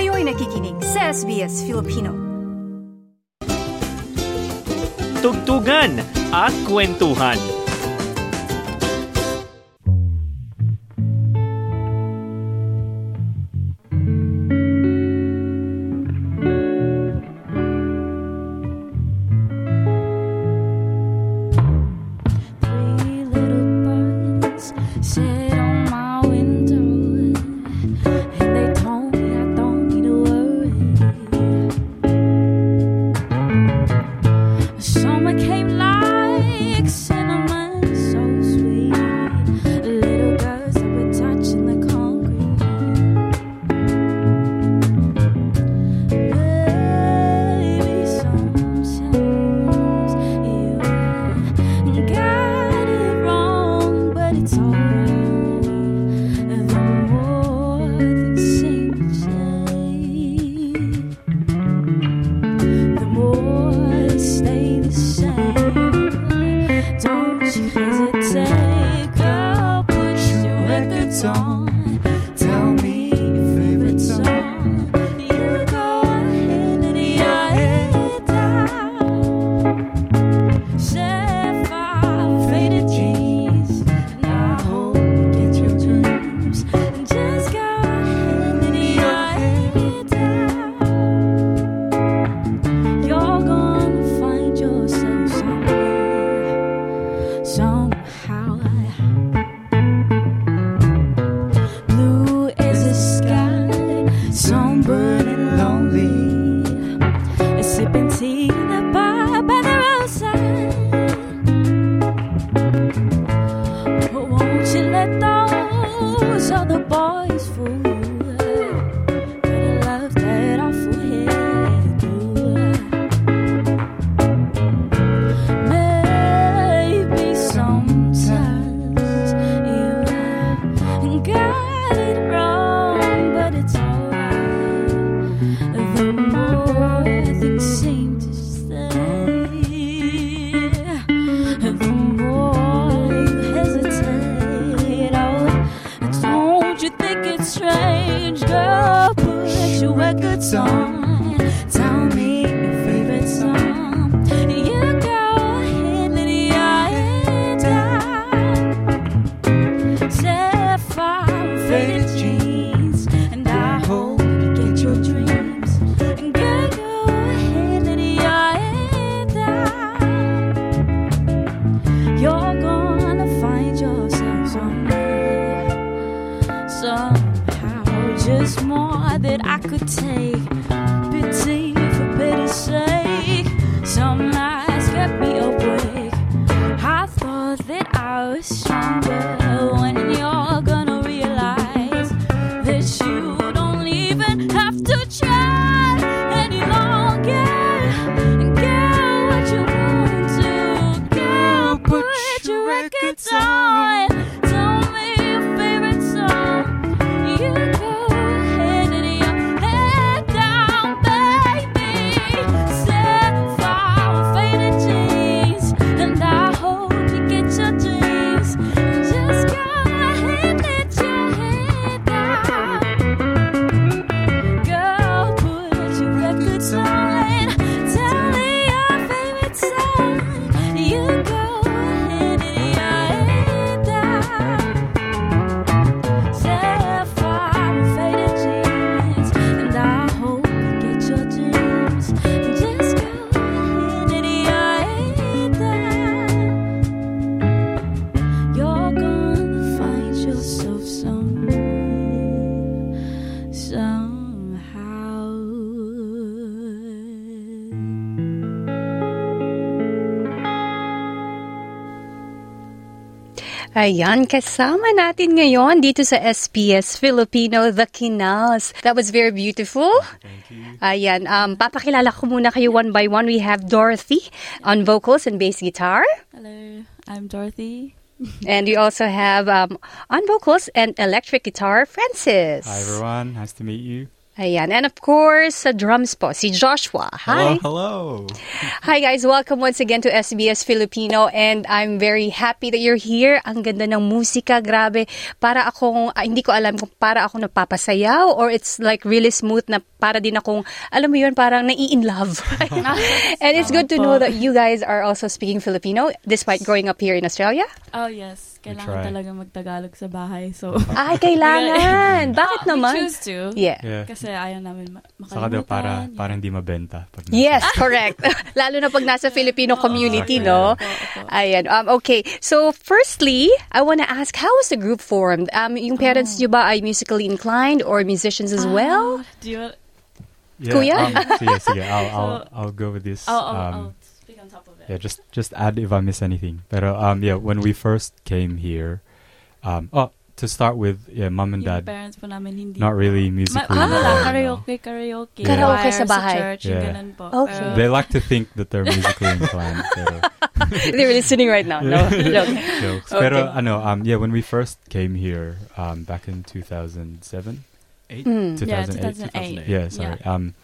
Kayo'y nakikinig sa SBS Filipino. Tugtugan at kwentuhan Ayan, kasama natin ngayon dito sa SBS Filipino, The Quinals. That was very beautiful. Thank you. Ayan, um, papakilala ko muna kayo one by one. We have Dorothy on vocals and bass guitar. Hello, I'm Dorothy. and we also have um, on vocals and electric guitar, Francis. Hi everyone, nice to meet you. Ayan. And of course, sa drums po, si Joshua. Hi. Hello, hello. Hi guys, welcome once again to SBS Filipino and I'm very happy that you're here. Ang ganda ng musika, grabe. Para akong, ah, hindi ko alam kung para ako napapasayaw or it's like really smooth na para din akong, alam mo yun, parang nai-in love. and it's good to know that you guys are also speaking Filipino despite growing up here in Australia. Oh, yes. Kailangan talaga magtagalog sa bahay. So, Ay, kailangan. Bakit we naman? choose to. Yeah. Yeah. Kasi ayaw namin ma- Saka daw para, makalimutan. para hindi mabenta. Pag nasa- Yes, correct. Lalo na pag nasa Filipino community, no? Ayan. Um, okay. So, firstly, I want to ask, how was the group formed? Um, yung parents niyo ba ay musically inclined or musicians as well? Ah, do you... Yeah, Kuya? Um, sige, sige. I'll, I'll, I'll go with this. I'll, I'll, um, I'll speak on top of it. Yeah, just just add if I miss anything. But um, yeah, when we first came here, um, oh, to start with, yeah, mom and Yung dad, parents po namin hindi not po. really Ma- musically. ano lang, inclined, no. karaoke, karaoke. Karaoke sa bahay. church, Yeah. ganun po. Okay. Pero- They like to think that they're musically inclined. pero, They're listening right now. No, joke. jokes. Okay. Pero ano, um, yeah, when we first came here, um, back in 2007, eight, Mm. Yeah, 2008. 2008. Yeah, sorry. Um,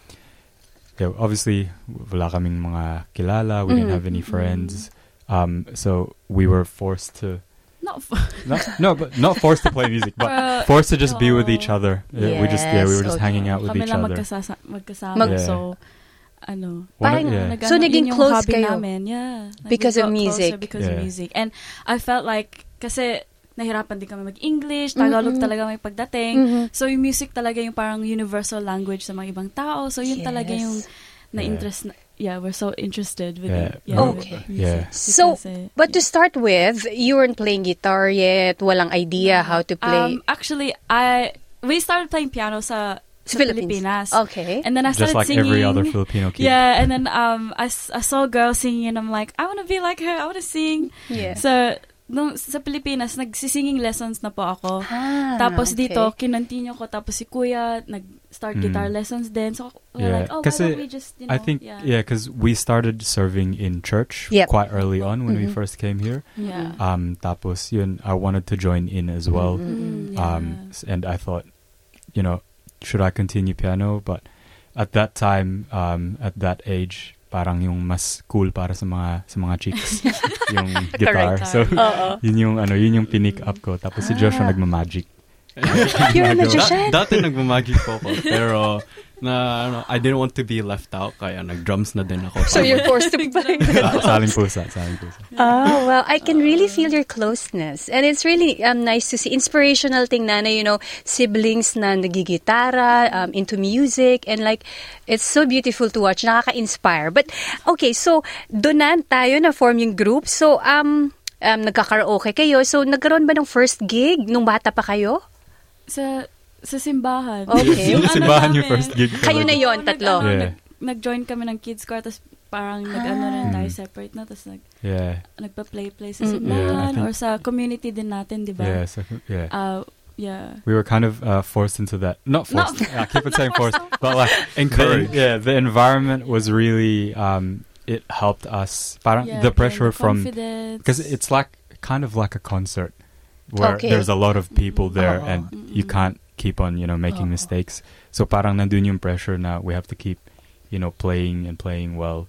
yeah, obviously, wala kaming mga kilala. We didn't Mhm. have any friends. Um, so we were forced to, Not not, no, but not forced to play music, but Well, forced to just be with each other. Yeah, we just, yeah, we were just Yes, hanging out with kami each lang other. magkasasa- magkasama. Mag- Yeah. So, ano, Parang- yeah. nag- So, ano, naging close hobby kayo? Namin. Yeah. Like, Because we of got music. closer Because Yeah. of music. And I felt like, kasi nahirapan din kami mag-English, Tagalog Mm-mm. talaga may pagdating. Mhm. So, yung music talaga yung parang universal language sa mga ibang tao. So, yun talaga yung na-interest na, yeah, we're so interested with Yeah. it. Yeah, Okay. music. Yeah. So, but to start with, you weren't playing guitar yet. Walang idea how to play. Um, actually, I we started playing piano sa, Sa sa Philippines. Pilipinas. Okay. And then I Just started like singing. every other Filipino kid. Yeah, and then um, I, s- I saw a girl singing and I'm like, I want to be like her. I want to sing. Yeah. So, nung, sa Pilipinas, nagsisinging lessons na po ako. Ah, tapos okay. dito, kinontinue ko. Tapos si kuya, nag-start Mm. guitar lessons din. So, we're Yeah, like, oh, why kasi don't we just, you know, I think yeah. yeah, because we started serving in church Yep. quite early on when we Mhm. first came here. Yeah. Um, tapos yun, I wanted to join in as well. Mm, Um, yeah. s- and I thought, you know, should I continue piano? But at that time, um, at that age, parang yung mas cool para sa mga sa mga chicks yung guitar. Correct. So Oo. yun yung ano, yun yung pinick up ko. Tapos si Joshua Ah. nagma-magic. You're a magician? Da- dati nagmamagik po ako. Pero, na, ano, I didn't want to be left out. Kaya nag-drums na din ako. So you're forced to play. Sa- Saling pusa, saling pusa. Oh, well, I can really feel your closeness. And it's really um, nice to see. Inspirational tingnan na, you know, siblings na nagigitara, um, into music. And like, it's so beautiful to watch. Nakaka-inspire. But, okay, so, doon tayo na form yung group. So, um, um, nagka-karaoke kayo. So, nagkaroon ba ng first gig nung bata pa kayo? Sa, sa simbahan. Okay. Yung Sa ano simbahan yung namin, first gig. Kayo na talaga. yon Oo, tatlo. Nag, ano, Yeah. nag, nag-join kami ng kids choir, tapos parang nag-ano rin tayo separate na, tapos nag, Yeah. nagpa-play-play sa Mm-mm. Yeah, think- or sa community din natin, di ba? Yeah, so, yeah. Uh, yeah. we were kind of uh, forced into that. Not No. forced. I keep on saying forced, but like Encouraged. The, yeah, the environment was really. Um, it helped us. Parang yeah the pressure the from because it's like kind of like a concert where Okay. there's a lot of people there Oo. and you can't keep on you know making Oo. mistakes. So parang nandun yung pressure now. We have to keep you know playing and playing well.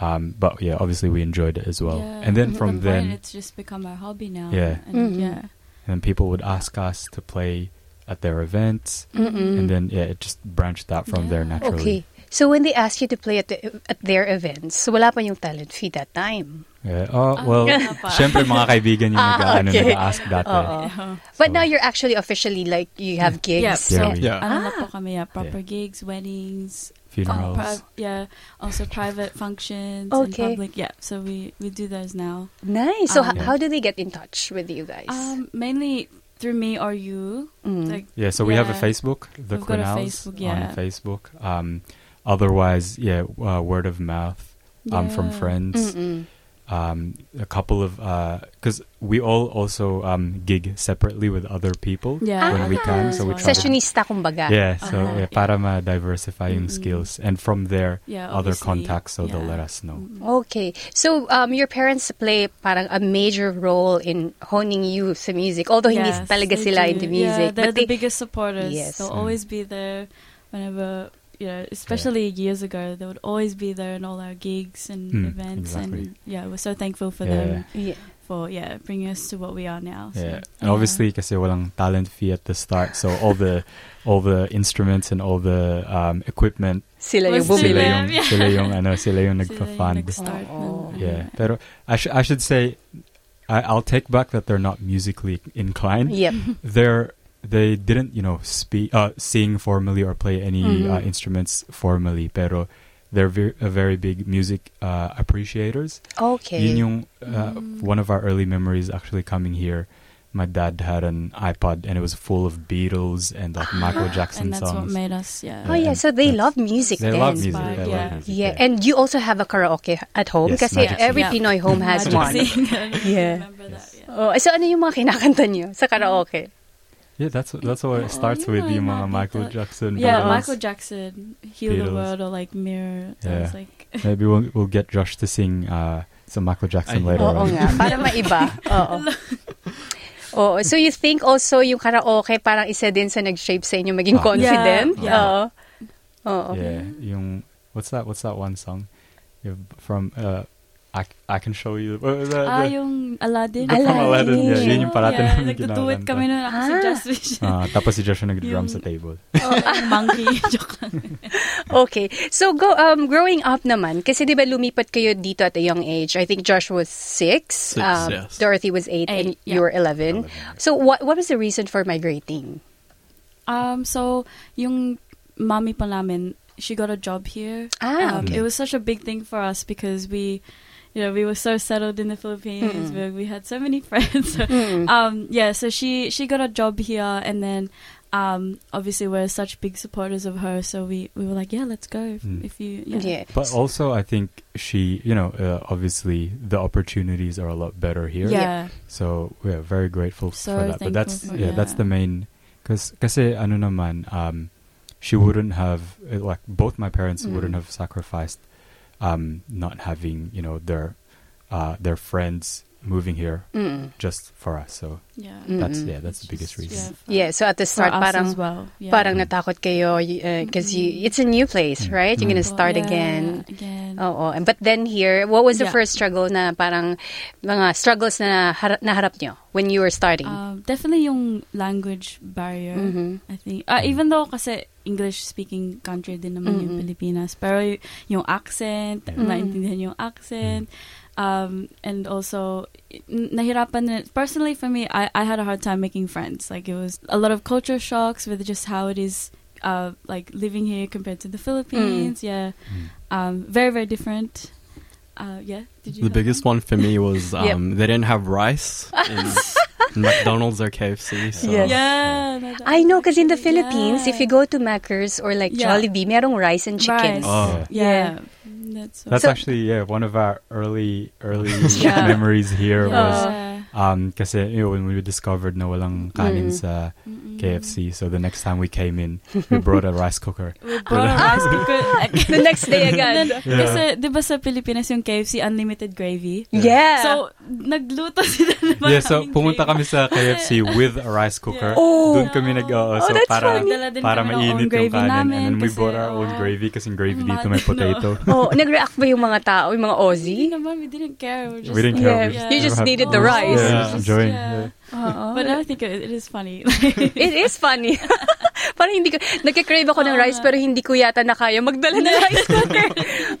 Um, but yeah, obviously we enjoyed it as well. Yeah, And then from the point, then, it's just become our hobby now. Yeah. and Mhm. yeah. and people would ask us to play at their events. Mm-mm. and then yeah, it just branched out from there naturally. Okay. So when they asked you to play at the, at their events, so, wala pa yung talent fee that time. Yeah. Oh Ah, well, wala pa. syempre mga kaibigan yung Ah, nag ano, okay. nag-ask dati. Oo. Yeah. But So- now you're actually officially like you have gigs. Yeah, so, Yeah, Yeah. ano na Ah. po kami, yeah, proper gigs, weddings, Funerals. um, pri- yeah, also private functions Okay. in public. Yeah, so we, we do those now. Nice. So Um, h- how do they get in touch with you guys? Um, mainly through me or you. Mm. Like, yeah, so we have a yeah. Facebook, the We've got a Quinals Facebook, yeah. on Facebook. Um, otherwise, yeah, uh, word of mouth um, from Yeah. friends. Mm-mm. Um, a couple of because we all also um, gig separately with other people. Yeah, when we can, so we try to- Sessionista kumbaga. Yeah, so Uh-huh. yeah, para ma-diversify yung Mm-mm. skills, and from there, Yeah, other contacts, so they'll let us know. Okay. So um, your parents play parang a major role in honing you sa music. Although hindi Yes, talaga they sila do. into Yeah, music. they're but the they, biggest supporters. Yes. They'll Mm. always be there whenever you know, especially years ago, they would always be there in all our gigs and Mm, events, exactly. and yeah, we're so thankful for Yeah. them Yeah. for yeah bringing us to what we are now. So, Yeah. And obviously kasi walang talent fee at the start. So all the all the instruments and all the um, equipment Sila yung Was sila Sila, yung yeah. sila yung ano sila yung Sila yung nagpa-fund. nag-start Yeah. Pero I should I should say I, I'll take back that they're not musically inclined. Yep. They're they didn't, you know, speak uh, sing formally or play any Mhm. uh, instruments formally, pero they're very, uh, very big music uh, appreciators. Okay. Yun yung uh, Mm. one of our early memories actually coming here. My dad had an iPod and it was full of Beatles and like Michael Jackson and that's what made us yeah. Oh yeah, so they love music They then. love music. Inspired, They yeah. love music. Yeah, and you also have a karaoke at home Yes, every Sing. Pinoy home has one. Yeah. Remember that? Yeah. Oh, so ano yung mga kinakanta niyo sa karaoke? Yeah, that's that's what it starts Oh, with. yeah, Yung mga Michael Thought. Jackson. Yeah, Beatles. Michael Jackson, Heal Beatles. the World, or like Mirror. That Yeah. like Maybe we'll we'll get Josh to sing uh, some Michael Jackson Ay, later Oo on. nga, para maiba. Oo. Oo, so you think also yung karaoke parang isa din sa nag-shape sa inyo maging Ah. confident? Yeah, yeah. Oo. Oo. Yeah, yung what's that? What's that one song? Yeah, from uh, I I can show you. Uh, the, ah, yung Aladdin. the from Aladdin. Yeah, yun yung parati yeah, namin nagtutuwid kinakanta. kami nun ako sa Ah. Jazz Vision. Ah, tapos si Josh yung nag-drum sa table. Yung monkey. Joke lang. Okay. So go um growing up naman kasi 'di ba lumipat kayo dito at a young age. I think Josh was 6, Six, um, yes. Dorothy was 8 and Eight, you yeah. were 11. So what what was the reason for migrating? Um, so, yung mommy pa namin, she got a job here. Ah, um, okay. It was such a big thing for us because we, you know, we were so settled in the Philippines. Mm. We, we had so many friends. So, Mm. um, yeah, so she she got a job here, and then um, obviously we're such big supporters of her. So we, we were like, yeah, let's go. If, Mm. if you, yeah. Yeah. But also, I think she, you know, uh, obviously the opportunities are a lot better here. Yeah. So we're very grateful So for that. But that's thankful for- yeah, that's the main. Because kasi ano naman, um, she wouldn't have uh, like both my parents Mm. wouldn't have sacrificed, um, not having you know their, uh, their friends moving here Mm. just for us. So Yeah. that's yeah, that's the biggest reason. Yeah, Yeah, so at the start parang as well. Yeah. parang natakot kayo because you it's a new place, Mm. right? You're going to Mm. start Yeah, again. Again. Oo. And but then here, what was the Yeah. first struggle na parang mga struggles na har- naharap nyo when you were starting? Um, definitely yung language barrier. Mhm. I think. Uh, even though kasi English speaking country din naman yung Mm-mm. Pilipinas, pero y- yung accent, Mm. maintindihan yung accent. Um, and also, n- nahirapan personally for me, I, I had a hard time making friends. Like it was a lot of culture shocks with just how it is, uh, like living here compared to the Philippines. Yeah. Mm. Um, very, very different. Uh, yeah. Did you The have biggest one for me was Yep. um, they didn't have rice in McDonald's or KFC. So Yes. Yeah. no, I know, because in the actually- Philippines, if you go to Macca's or like Yeah. Jollibee, merong rice and chicken. Rice. Oh. Yeah. That's, That's actually yeah one of our early early Yeah. memories here was yeah. Um kasi you know, when we discovered na walang kanin Mm. sa Mm-mm. KFC so the next time we came in we brought a rice cooker We brought a rice cooker. The next day then, Yeah. Kasi, di ba sa Pilipinas yung KFC unlimited gravy? Yeah. So, nagluto sila ng yeah so pumunta kami sa KFC with a rice cooker Yeah. Oh. doon kami nag oo, Oh, so that's para funny. Para mainit own yung gravy kanin namin and then we brought our own oh, gravy kasi gravy dito may din, no? potato oh, nag-react ba yung mga tao, yung mga Hindi Aussie? naman, we didn't care. We, just we didn't care Yeah, we just you just needed the Oh, rice. Yeah, just- enjoying yeah. yeah. Oo. But I think it, it is funny. It is funny. Parang hindi ko, nagka-crave ako ng uh-huh. rice pero hindi ko yata na kaya magdala ng rice cooker.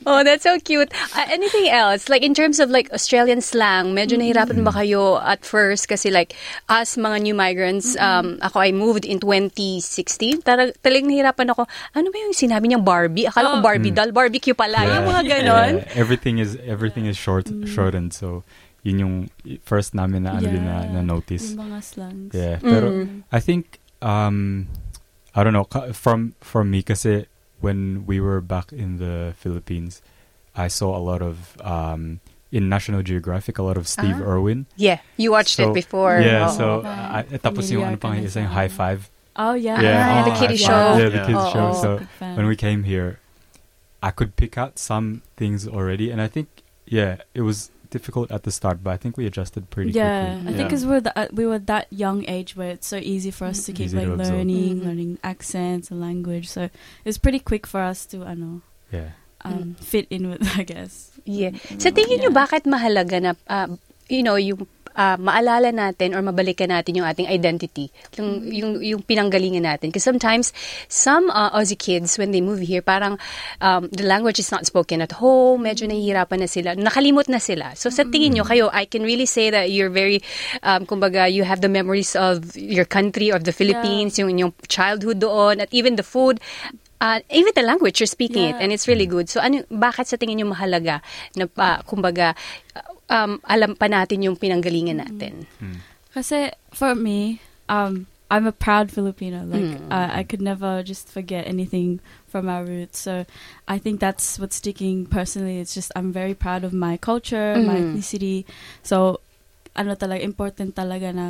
oh, that's so cute. Uh, anything else? Like in terms of like Australian slang, medyo mm-hmm. nahirapan ba kayo at first kasi like as mga new migrants, mm-hmm. um, ako I moved in 2016. Tara, talagang nahirapan ako. Ano ba yung sinabi niyang Barbie? Akala ko Oh. Barbie mm. doll, barbecue pala. Yung mga ganon. Yeah, everything is everything is short mm. shortened so yun yung first namin na ano din na, na notice Yung mga slangs. Yeah, pero Mm. I think um I don't know from from me kasi when we were back in the Philippines, I saw a lot of um in National Geographic a lot of Steve Ah. Irwin. Yeah, you watched it before. Yeah, Oo. so Ah, I, tapos yung ano pang ka na isa yung sa- high five. Oh, yeah. Ah, the oh, kiddie high show. five. Yeah, the Yeah. kids Oh, show. oh. So when we came here, I could pick out some things already, and I think yeah, it was difficult at the start, but I think we adjusted pretty yeah, quickly. I think because we're the, uh, we were that young age where it's so easy for us to keep Easy like to absorb. learning, Mhm. learning accents and language. So it was pretty quick for us to, I know, Yeah. um, fit in with, I guess. Yeah. Sa tingin nyo, Yeah. bakit mahalaga na, ah, you know, yung ah, maalala natin or mabalikan natin yung ating identity, yung, yung, yung pinanggalingan natin. Because sometimes, some uh, Aussie kids, when they move here, parang um, the language is not spoken at home, medyo nahihirapan na sila, nakalimot na sila. So sa tingin nyo, kayo, I can really say that you're very, um, kumbaga, you have the memories of your country, of the Philippines, yung, yung childhood doon, at even the food, uh, even the language you're speaking it Yeah. and it's really good. So ano bakit sa tingin niyo mahalaga na pa, kumbaga uh, um, alam pa natin yung pinanggalingan natin? Kasi for me, um, I'm a proud Filipino. Like Mm. uh, I could never just forget anything from our roots. So I think that's what's sticking personally. It's just I'm very proud of my culture, my Mhm. ethnicity. So ano talaga important talaga na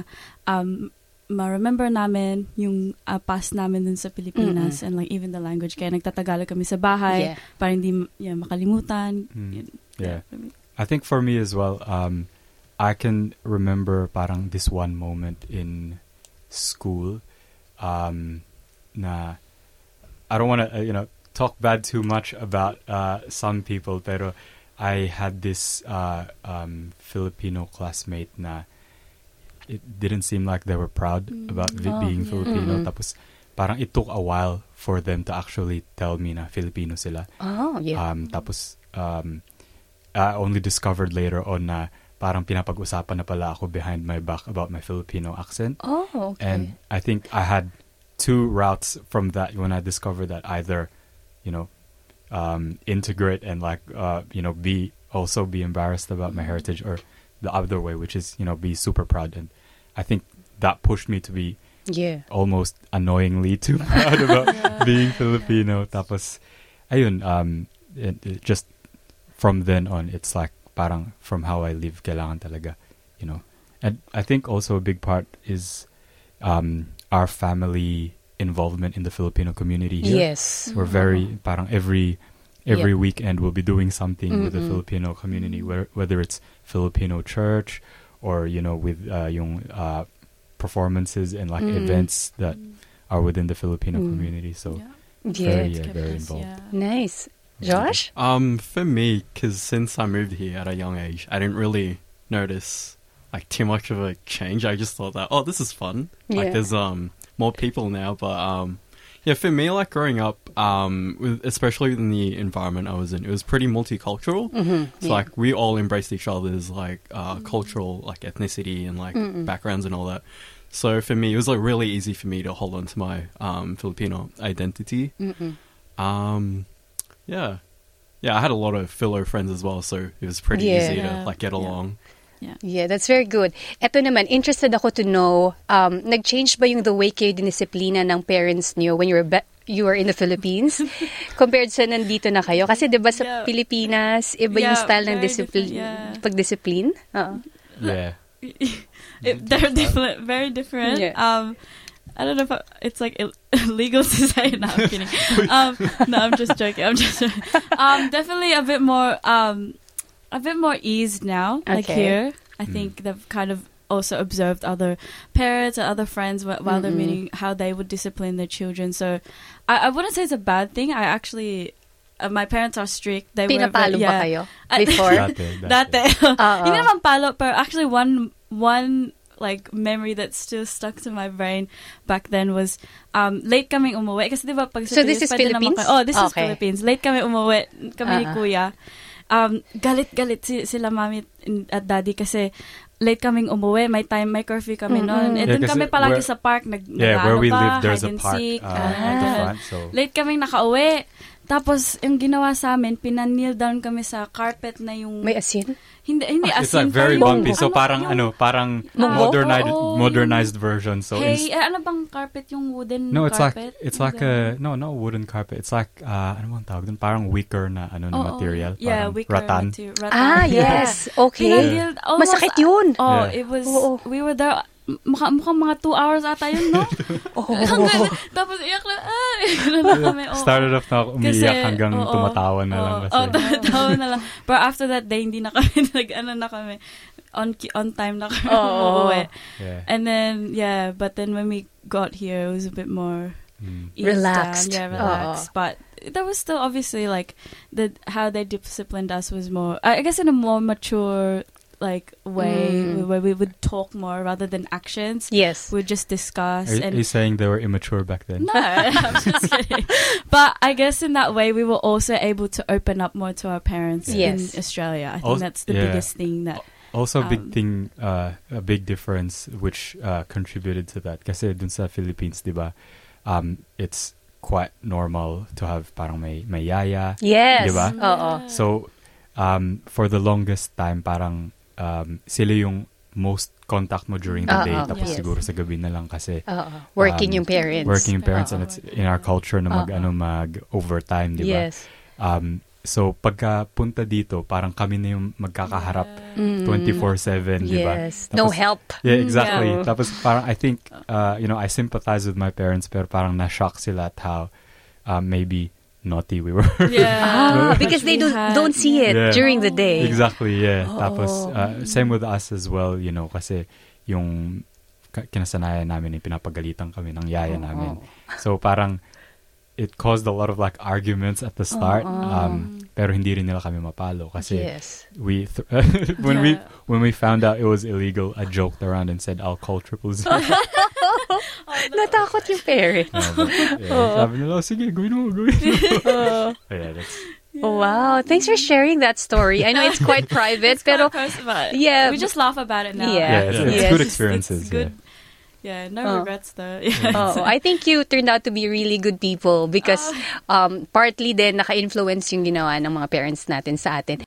um ma-remember namin yung uh, past namin dun sa Pilipinas and like even the language. Kaya nagtatagalog kami sa bahay Yeah. para hindi yeah, makalimutan. Mm. Yun. Yeah. I think for me as well, um, I can remember parang this one moment in school, um, na I don't want to, uh, you know, talk bad too much about uh, some people, pero I had this uh, um, Filipino classmate na it didn't seem like they were proud about vi- Oh, being yeah. Filipino. Mhm. Tapos parang it took a while for them to actually tell me na Filipino sila. Oh, yeah. Um, tapos, um, I only discovered later on na parang pinapag-usapan na pala ako behind my back about my Filipino accent. oh, okay. And I think I had two routes from that when I discovered that either, you know, um, integrate and like, uh, you know, be also be embarrassed about my heritage or the other way, which is, you know, be super proud. And I think that pushed me to be yeah. almost annoyingly too proud about being Filipino. Tapos, ayun, um, it, it just from then on, it's like parang from how I live, kailangan talaga, you know. And I think also a big part is um, our family involvement in the Filipino community here. Yes. We're very parang every every Yeah. weekend we'll be doing something with the Filipino community, whether whether it's Filipino church or you know with uh, yung uh, performances and like Mm. events that are within the Filipino Mm. community. So Yeah. very Yeah. yeah, very involved. yeah. Nice. Josh? Um, for me, because since I moved here at a young age, I didn't really notice like too much of a change. I just thought that oh, this is fun. Yeah. Like there's um more people now, but um yeah, for me, like growing up, um, with, especially in the environment I was in, it was pretty multicultural. Mhm. So Yeah. like we all embraced each other's like uh, cultural like ethnicity and like Mm-mm. backgrounds and all that. So for me, it was like really easy for me to hold on to my um, Filipino identity. Mm-mm. Um, yeah, yeah. I had a lot of Philo friends as well, so it was pretty Yeah. easy to like get along. Yeah, yeah, that's very good. Ito naman, interested ako to know, um, nag-change ba yung the way kayo dinisiplina ng parents niyo when you were ba- you were in the Philippines compared sa nandito na kayo? Kasi 'di ba sa Yeah. Pilipinas, iba yung style ng very discipline, different, yeah. pagdisiplin. Oo. Yeah. it, they're different, very different. Yeah. Um, I don't know if I, it's like Ill- illegal to say. No, I'm kidding. Um, no, I'm just joking. I'm just um, definitely a bit more um, a bit more eased now. Like Okay. here, I think they've kind of also observed other parents or other friends wh- while they're meeting how they would discipline their children. So I, I wouldn't say it's a bad thing. I actually. Uh, my parents are strict. They were Pinapalo very, ba yeah. kayo I- before? Dati, Dati. Oo. Hindi naman palo, pero actually one one like memory that still stuck to my brain back then was um late kaming umuwi kasi 'di ba pag sa So this is naman Philippines? oh, this is Okay. Philippines. Late kami umuwi kami ni Ah. kuya. Um galit-galit si, sila mami at daddy kasi late kaming umuwi, may time, may curfew kami Mm-mm. noon. And Yeah, dun kami palagi sa park nag Yeah, where we pa, live, there's a hide and park seek, uh, ah, at the ganun. front. So Late kaming nakauwi. Tapos, yung ginawa sa amin, pinanil down kami sa carpet na yung... May asin? hindi, hindi it's asin. like very bumpy. So ano, parang yung- ano, parang Munggo? modernized Oo, modernized version. So hey, ins- eh, ano bang carpet yung wooden no, it's like carpet? it's like a no, no wooden carpet. It's like uh, ano bang tawag dun? Parang wicker na ano na Oo, material. Yeah, Parang wicker ratan. material. Ratan. Ah, Yeah. yes. Okay. Pinanil, almost- Masakit yun. Oh, Yeah. it was, Oo. we were there maka, mukhang mga two hours ata yun, no? Hanggang, tapos iyak na, ay, gano'n na kami. oo. Started off na ako umiiyak hanggang oo, tumatawa na lang kasi. Oo, tumatawa na lang. But after that day, hindi na kami, nag, ano na kami, on, on time na kami Oo. umuwi. yeah. And then, yeah, but then when we got here, it was a bit more Mm. Relaxed. down. Yeah, Oo. relaxed. But there was still obviously like the how they disciplined us was more. I I guess in a more mature like way Mm. where we would talk more rather than actions. Yes. We'd just discuss Are, are you saying they were immature back then? no, I'm just kidding. But I guess in that way, we were also able to open up more to our parents Yes. in Australia. I think Also- that's the yeah. biggest thing that. Also, a Um, big thing, uh, a big difference which uh, contributed to that. Kasi dun sa Philippines, di ba, um, it's quite normal to have parang may, may yaya. Yes. Diba? Oo. So, um, for the longest time, parang um, sila yung most contact mo during the Oo, day. Tapos yes. siguro sa gabi na lang kasi Oo. Working Um, yung parents. working parents and Oo, it's in our culture na mag, Oo. ano, mag overtime, di ba? Yes. Um, so, pagka punta dito, parang kami na yung magkakaharap Mm. 24-7, di ba? Yes. No Tapos- help. Yeah, exactly. Yeah. Tapos parang I think, uh, you know, I sympathize with my parents pero parang na-shock sila at how um, maybe naughty we were. Yeah, Ah, because they don't had- don't see it Yeah. during the day. exactly, yeah. Oh. Tapos uh, same with us as well, you know, kasi yung ka- kinasanayan namin, yung pinapagalitan kami ng yaya namin. So parang it caused a lot of like arguments at the start. Um, pero hindi rin nila kami mapalo kasi Yes. we th- when we when we found out it was illegal, I joked around and said I'll call triple zero. Natakot yung parent. No, but, yeah, Sabi nila, "Oh, sige, gawin mo, gawin mo. But yeah, that's, Oh, wow. Thanks for sharing that story. I know it's quite private, pero Quite close, but Yeah, we just laugh about it now. Yeah. yeah, it's, it's Yes. good It's- experiences. It's good. Yeah, no Oh. regrets though. Yeah. Oh, I think you turned out to be really good people because um, partly din naka-influence yung ginawa ng mga parents natin sa atin.